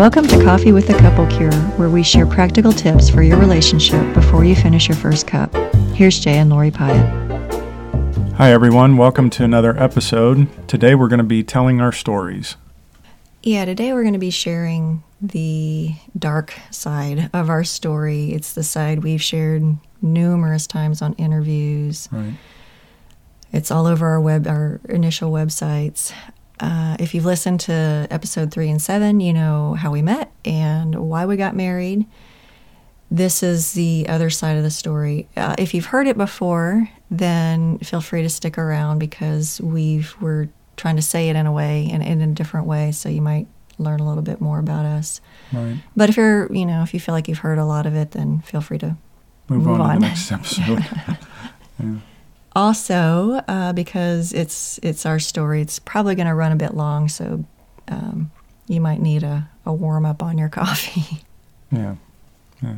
Welcome to Coffee with the Couple Cure, where we share practical tips for your relationship before you finish your first cup. Here's Jay and Lori Pyatt. Hi, everyone. Welcome to another episode. Today we're going to be telling our stories. Yeah, today we're going to be sharing the dark side of our story. It's the side we've shared numerous times on interviews. Right. It's all over our web, our initial websites. Uh, if you've listened to episode three and seven, you know how we met and why we got married. This is the other side of the story. Uh, if you've heard it before, then feel free to stick around because we've we're trying to say it in a way and in a different way, so you might learn a little bit more about us. Right. But if you're, you know, if you feel like you've heard a lot of it, then feel free to Move, Move on, to the next episode. yeah. Also, uh, because it's it's our story, it's probably going to run a bit long, so um, you might need a, a warm up on your coffee. Yeah. Yeah.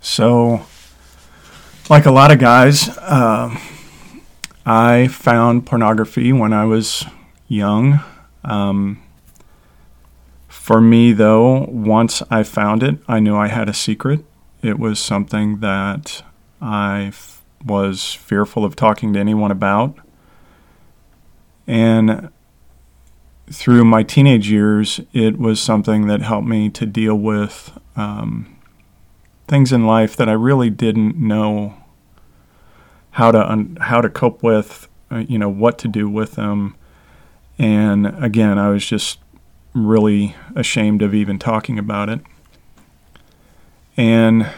So, like a lot of guys, uh, I found pornography when I was young. Um, for me, though, once I found it, I knew I had a secret. It was something that I was fearful of talking to anyone about. And through my teenage years, it was something that helped me to deal with um, things in life that I really didn't know how to un- how to cope with, uh, you know, what to do with them. And again, I was just really ashamed of even talking about it. And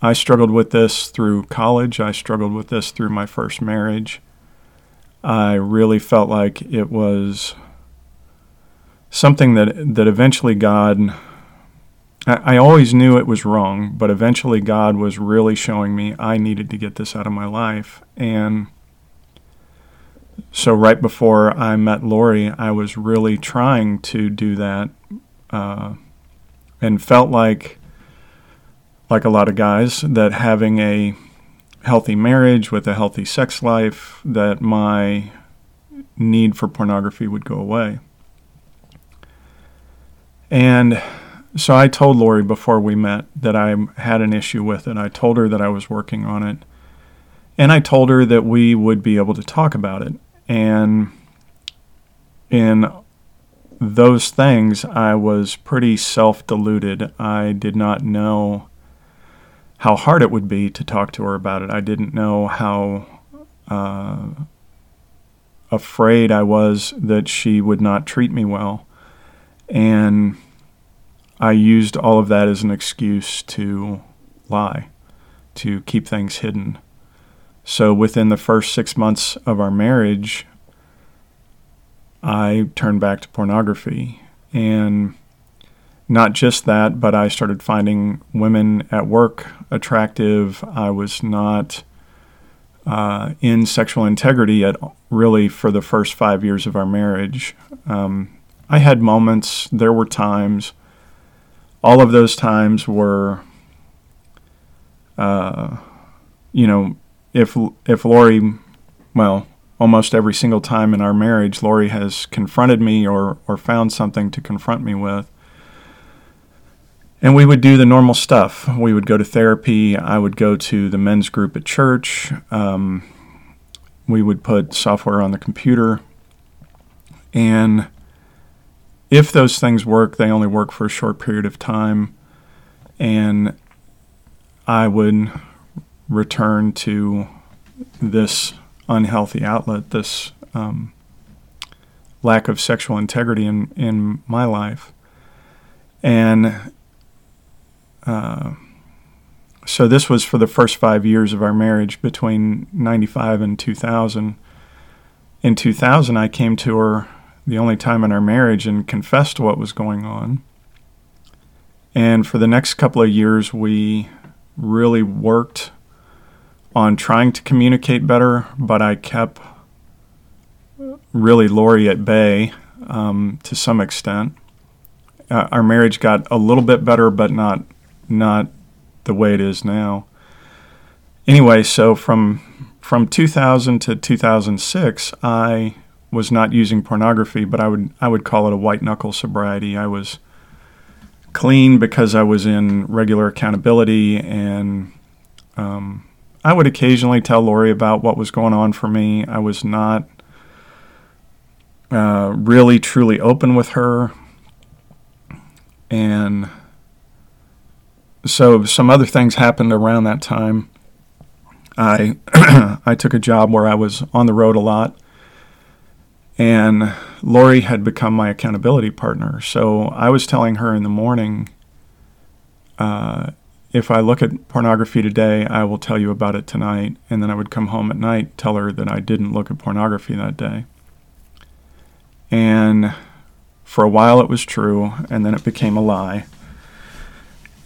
I struggled with this through college. I struggled with this through my first marriage. I really felt like it was something that that eventually God I, I always knew it was wrong, but eventually God was really showing me I needed to get this out of my life. And so right before I met Lori, I was really trying to do that, uh, and felt like like a lot of guys that having a healthy marriage with a healthy sex life that my need for pornography would go away. And so I told Lori before we met that I had an issue with it. I told her that I was working on it. And I told her that we would be able to talk about it. And in those things, I was pretty self deluded. I did not know how hard it would be to talk to her about it. I didn't know how uh, afraid I was that she would not treat me well. And I used all of that as an excuse to lie, to keep things hidden. So within the first six months of our marriage, I turned back to pornography. And not just that, but I started finding women at work attractive. I was not uh, in sexual integrity at really for the first five years of our marriage. Um, I had moments, there were times. All of those times were, uh, you know, if if Lori, well, almost every single time in our marriage, Lori has confronted me or or found something to confront me with. And we would do the normal stuff. We would go to therapy. I would go to the men's group at church. Um, we would put software on the computer. And if those things work, they only work for a short period of time. And I would return to this unhealthy outlet, this um, lack of sexual integrity in, in my life. And uh, so this was for the first five years of our marriage between 95 and 2000. In 2000, I came to her the only time in our marriage and confessed what was going on. And for the next couple of years, we really worked on trying to communicate better, but I kept really Lori at bay um, to some extent. Uh, our marriage got a little bit better, but not not the way it is now. Anyway, so from from 2000 to 2006, I was not using pornography, but I would I would call it a white knuckle sobriety. I was clean because I was in regular accountability, and um, I would occasionally tell Lori about what was going on for me. I was not uh, really truly open with her, and so some other things happened around that time. I I took a job where I was on the road a lot, and Lori had become my accountability partner. So I was telling her in the morning, uh, if I look at pornography today, I will tell you about it tonight. And then I would come home at night, tell her that I didn't look at pornography that day. And for a while it was true, and then it became a lie.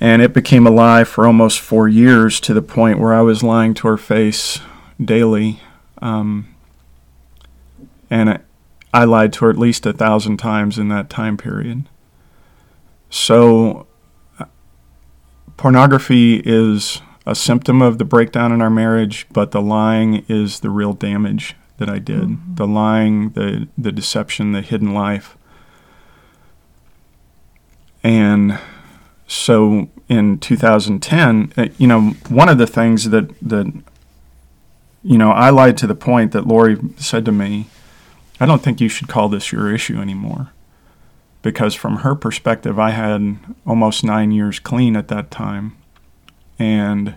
And it became a lie for almost four years to the point where I was lying to her face daily. Um, and I, I lied to her at least a thousand times in that time period. So, uh, pornography is a symptom of the breakdown in our marriage, but the lying is the real damage that I did. Mm-hmm. The lying, the the deception, the hidden life. And so in 2010, uh, you know, one of the things that that you know, I lied to the point that Lori said to me, "I don't think you should call this your issue anymore." Because from her perspective, I had almost 9 years clean at that time. And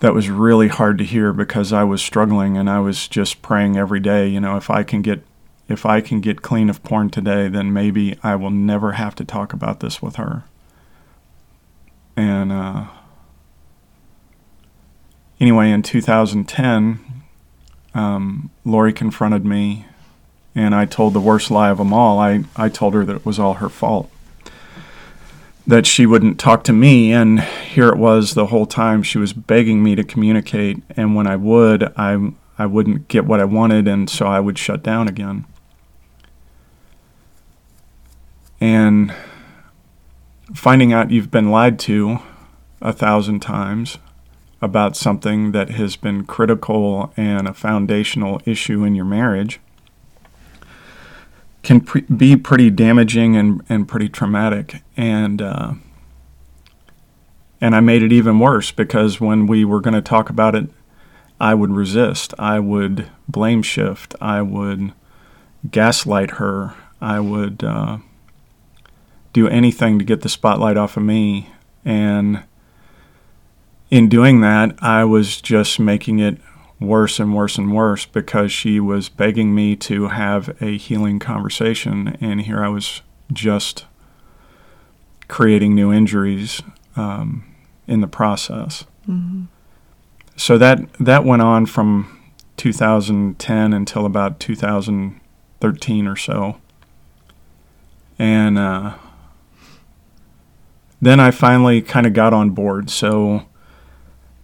that was really hard to hear because I was struggling and I was just praying every day, you know, if I can get if I can get clean of porn today, then maybe I will never have to talk about this with her. And uh, anyway, in 2010, um, Lori confronted me, and I told the worst lie of them all. I, I told her that it was all her fault. That she wouldn't talk to me, and here it was the whole time she was begging me to communicate, and when I would, I, I wouldn't get what I wanted, and so I would shut down again. And finding out you've been lied to a thousand times about something that has been critical and a foundational issue in your marriage can pre- be pretty damaging and, and pretty traumatic. And uh, and I made it even worse because when we were going to talk about it, I would resist. I would blame shift. I would gaslight her. I would uh, do anything to get the spotlight off of me. And in doing that, I was just making it worse and worse and worse because she was begging me to have a healing conversation. And here I was just creating new injuries um, in the process. Mm-hmm. So that that went on from 2010 until about 2013 or so, and uh, then I finally kind of got on board. So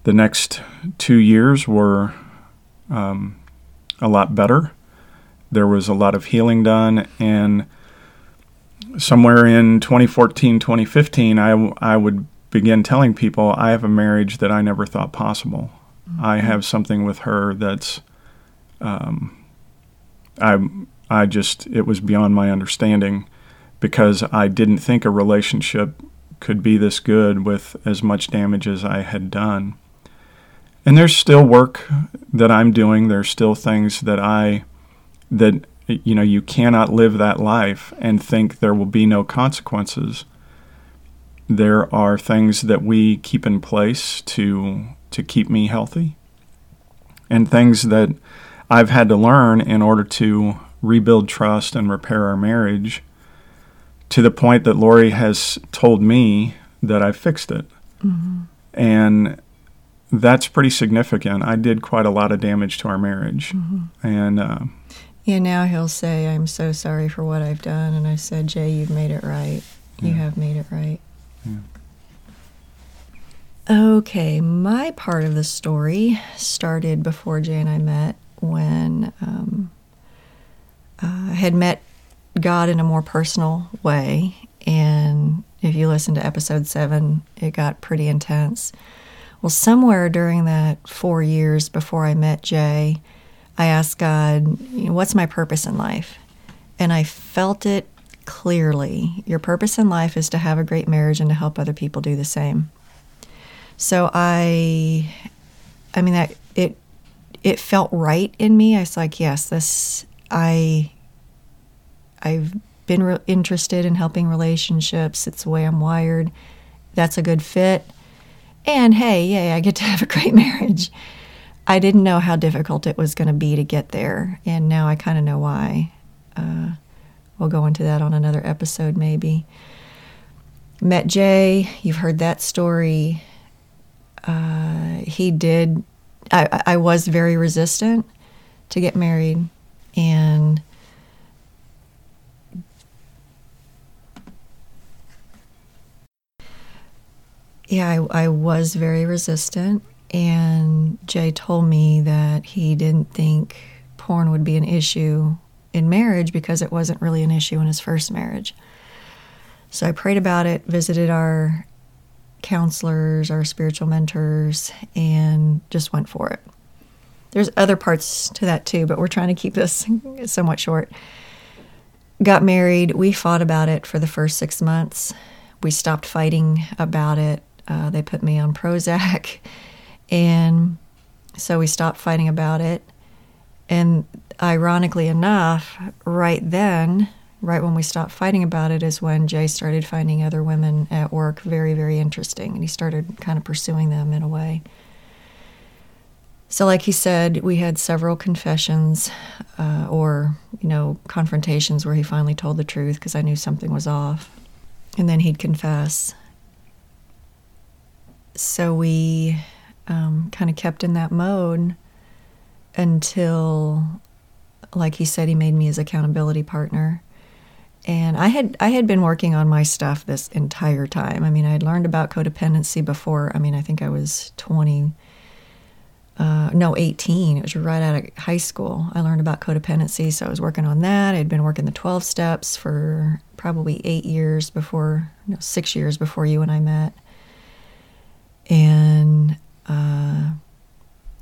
the next two years were um, a lot better. There was a lot of healing done, and somewhere in 2014, 2015, I, I would begin telling people I have a marriage that I never thought possible. Mm-hmm. I have something with her that's, um, I, I just, it was beyond my understanding because I didn't think a relationship could be this good with as much damage as I had done. And there's still work that I'm doing. There's still things that I, that, you know, you cannot live that life and think there will be no consequences. There are things that we keep in place to, to keep me healthy and things that I've had to learn in order to rebuild trust and repair our marriage to the point that Lori has told me that I fixed it. Mm-hmm. And that's pretty significant. I did quite a lot of damage to our marriage. Mm-hmm. And, uh, yeah, now he'll say, I'm so sorry for what I've done. And I said, Jay, you've made it right. You yeah. have made it right. Yeah. Okay, my part of the story started before Jay and I met when um, uh, I had met God in a more personal way. And if you listen to episode seven, it got pretty intense. Well, somewhere during that four years before I met Jay, I asked God, what's my purpose in life? And I felt it clearly your purpose in life is to have a great marriage and to help other people do the same. So I, I mean that it, it felt right in me. I was like, yes, this I, I've been re- interested in helping relationships. It's the way I'm wired. That's a good fit. And hey, yay, I get to have a great marriage. I didn't know how difficult it was going to be to get there, and now I kind of know why. Uh, we'll go into that on another episode, maybe. Met Jay, you've heard that story. Uh, he did, I, I was very resistant to get married, and yeah, I, I was very resistant. And Jay told me that he didn't think porn would be an issue in marriage because it wasn't really an issue in his first marriage. So I prayed about it, visited our counselors, our spiritual mentors, and just went for it. There's other parts to that too, but we're trying to keep this somewhat short. Got married. We fought about it for the first six months. We stopped fighting about it uh, they put me on Prozac, and so we stopped fighting about it. And ironically enough, right then, right when we stopped fighting about it, is when Jay started finding other women at work very, very interesting, and he started kind of pursuing them in a way. So, like he said, we had several confessions uh, or, you know, confrontations where he finally told the truth because I knew something was off. And then he'd confess so we um, kind of kept in that mode until, like he said, he made me his accountability partner. And I had I had been working on my stuff this entire time. I mean, I had learned about codependency before. I mean, I think I was twenty. Uh, no, 18. It was right out of high school. I learned about codependency, so I was working on that. I'd been working the 12 steps for probably eight years before, no, six years before you and I met and uh,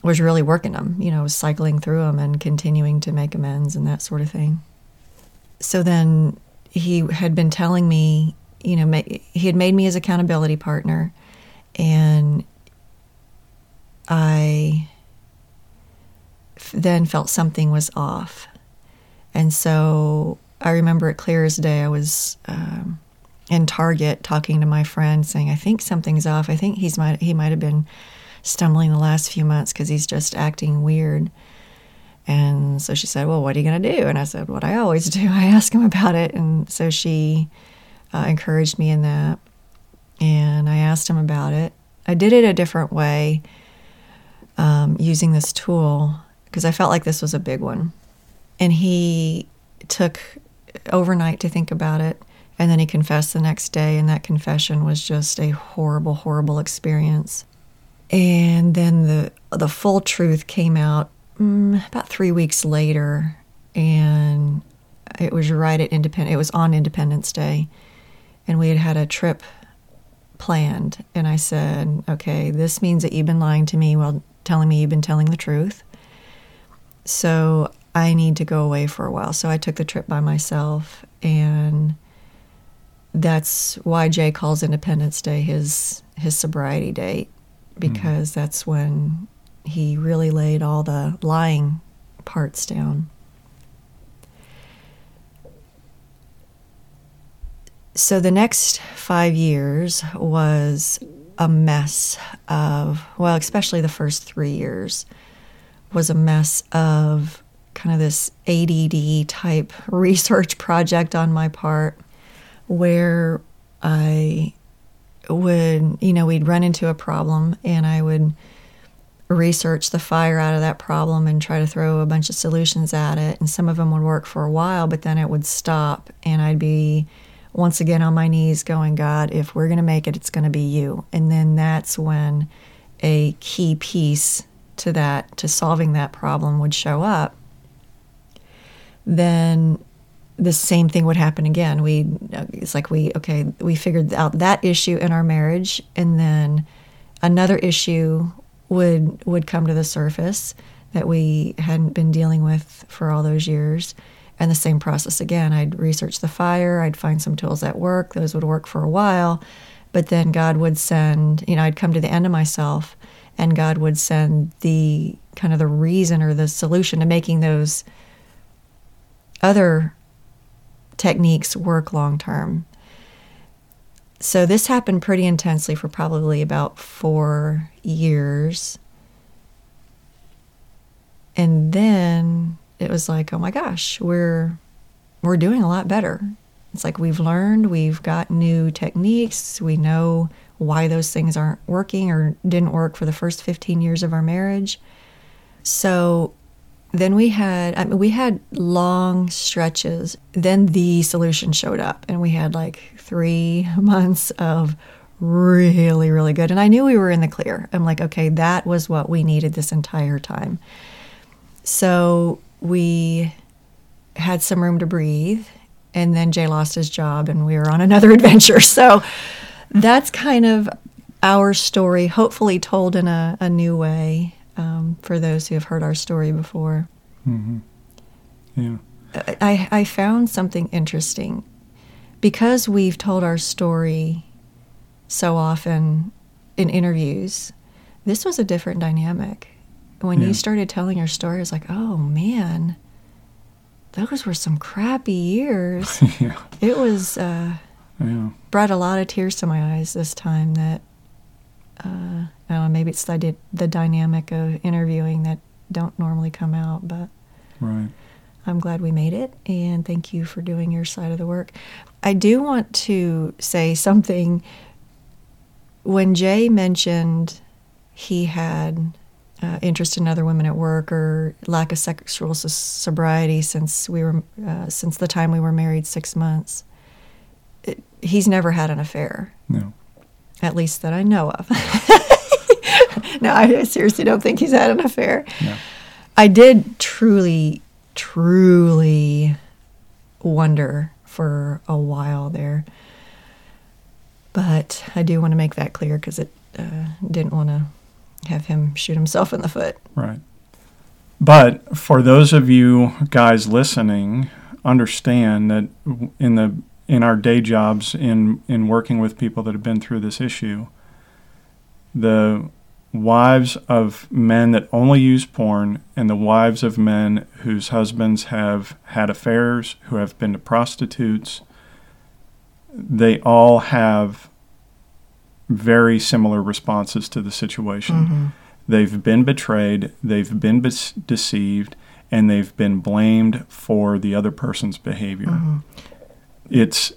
was really working them. You know, was cycling through them and continuing to make amends and that sort of thing. So then he had been telling me, you know, ma- he had made me his accountability partner, and I f- then felt something was off, and so I remember it clear as day. I was. Um, in Target talking to my friend saying, I think something's off. I think he's might he might have been stumbling the last few months because he's just acting weird. And so she said, Well, what are you going to do? And I said, What I always do. I ask him about it. And so she uh, encouraged me in that. And I asked him about it. I did it a different way um, using this tool because I felt like this was a big one. And he took overnight to think about it. And then he confessed the next day, and that confession was just a horrible, horrible experience. And then the the full truth came out mm, about three weeks later, and it was right at Independent. It was on Independence Day, and we had had a trip planned. And I said, "Okay, this means that you've been lying to me while telling me you've been telling the truth. So I need to go away for a while." So I took the trip by myself, and that's why Jay calls Independence Day his his sobriety date because mm. that's when he really laid all the lying parts down. So the next five years was a mess of, well, especially the first three years, was a mess of kind of this ADD type research project on my part where I would, you know, we'd run into a problem and I would research the fire out of that problem and try to throw a bunch of solutions at it. And some of them would work for a while, but then it would stop and I'd be once again on my knees going, God, if we're going to make it, it's going to be you. And then that's when a key piece to that, to solving that problem, would show up. Then the same thing would happen again. We it's like we okay, we figured out that issue in our marriage and then another issue would would come to the surface that we hadn't been dealing with for all those years. And the same process again. I'd research the fire, I'd find some tools that work, those would work for a while. But then God would send, you know, I'd come to the end of myself and God would send the kind of the reason or the solution to making those other techniques work long term. So this happened pretty intensely for probably about four years. And then it was like, oh my gosh, we're we're doing a lot better. It's like we've learned, we've got new techniques, we know why those things aren't working or didn't work for the first 15 years of our marriage. So then we had I mean, we had long stretches. Then the solution showed up, and we had like three months of really, really good. And I knew we were in the clear. I'm like, okay, that was what we needed this entire time. So we had some room to breathe, and then Jay lost his job, and we were on another adventure. So that's kind of our story, hopefully told in a, a new way um, for those who have heard our story before. Mm-hmm. Yeah. I, I found something interesting. Because we've told our story so often in interviews, this was a different dynamic. When Yeah. you started telling your story, it was like, oh man, those were some crappy years. yeah. it was uh, Yeah. brought a lot of tears to my eyes this time. That uh, know, maybe it's the, the dynamic of interviewing that don't normally come out, but Right. I'm glad we made it, and thank you for doing your side of the work. I do want to say something. When Jay mentioned he had uh, interest in other women at work or lack of sexual so- sobriety since we were uh, since the time we were married six months, it, he's never had an affair, No. at least that I know of. no, I seriously don't think he's had an affair. No. I did truly, truly wonder for a while there. But I do want to make that clear because it uh, didn't want to have him shoot himself in the foot. Right. But for those of you guys listening, understand that in the in our day jobs in in working with people that have been through this issue, the wives of men that only use porn and the wives of men whose husbands have had affairs, who have been to prostitutes, they all have very similar responses to the situation. Mm-hmm. They've been betrayed, they've been bes- deceived, and they've been blamed for the other person's behavior. Mm-hmm. It's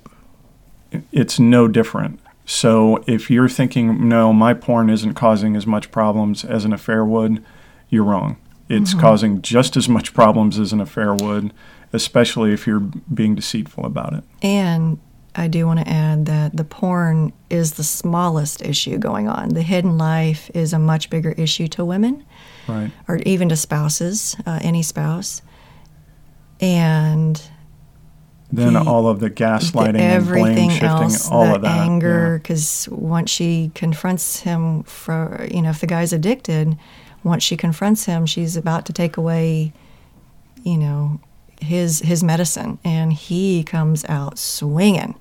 it's no different. So if you're thinking, no, my porn isn't causing as much problems as an affair would, you're wrong. It's causing just as much problems as an affair would, especially if you're being deceitful about it. And I do want to add that the porn is the smallest issue going on. The hidden life is a much bigger issue to women. Right. or even to spouses, uh, any spouse. And Then The- all of the the- gaslighting and blame shifting, else, all the of that. anger, because once she confronts him for, you know, if the guy's addicted, once she confronts him, she's about to take away, you know, his his medicine, and he comes out swinging.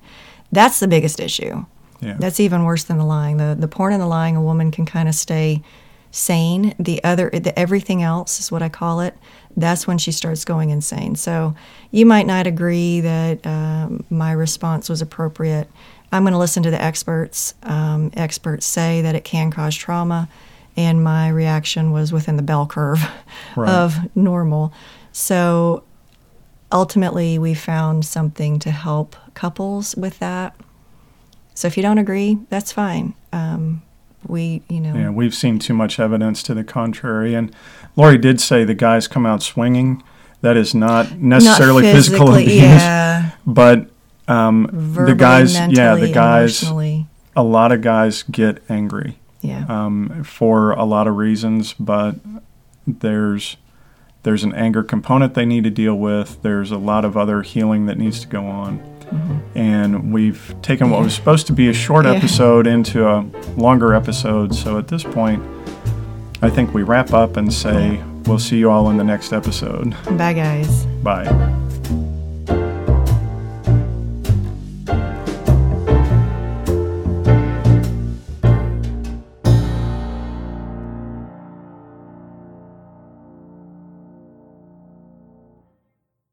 That's the biggest issue. Yeah. yeah. That's even worse than the lying. The the porn and the lying, a woman can kind of stay sane. The other, the everything else is what I call it. That's when she starts going insane. So you might not agree that um, my response was appropriate. I'm going to listen to the experts. Um, experts say that it can cause trauma, and my reaction was within the bell curve Right. of normal. So ultimately, we found something to help couples with that. So if you don't agree, that's fine. Um, we, you know, Yeah, we've seen too much evidence to the contrary. And Lori did say the guys come out swinging. That is not necessarily not physical abuse, yeah, but um, verbally, the guys, mentally, yeah, the guys, a lot of guys get angry yeah, um, for a lot of reasons, but there's there's an anger component they need to deal with. There's a lot of other healing that needs to go on. And we've taken what was supposed to be a short Yeah. episode into a longer episode. So at this point, I think we wrap up and say we'll see you all in the next episode. bye guys. Bye.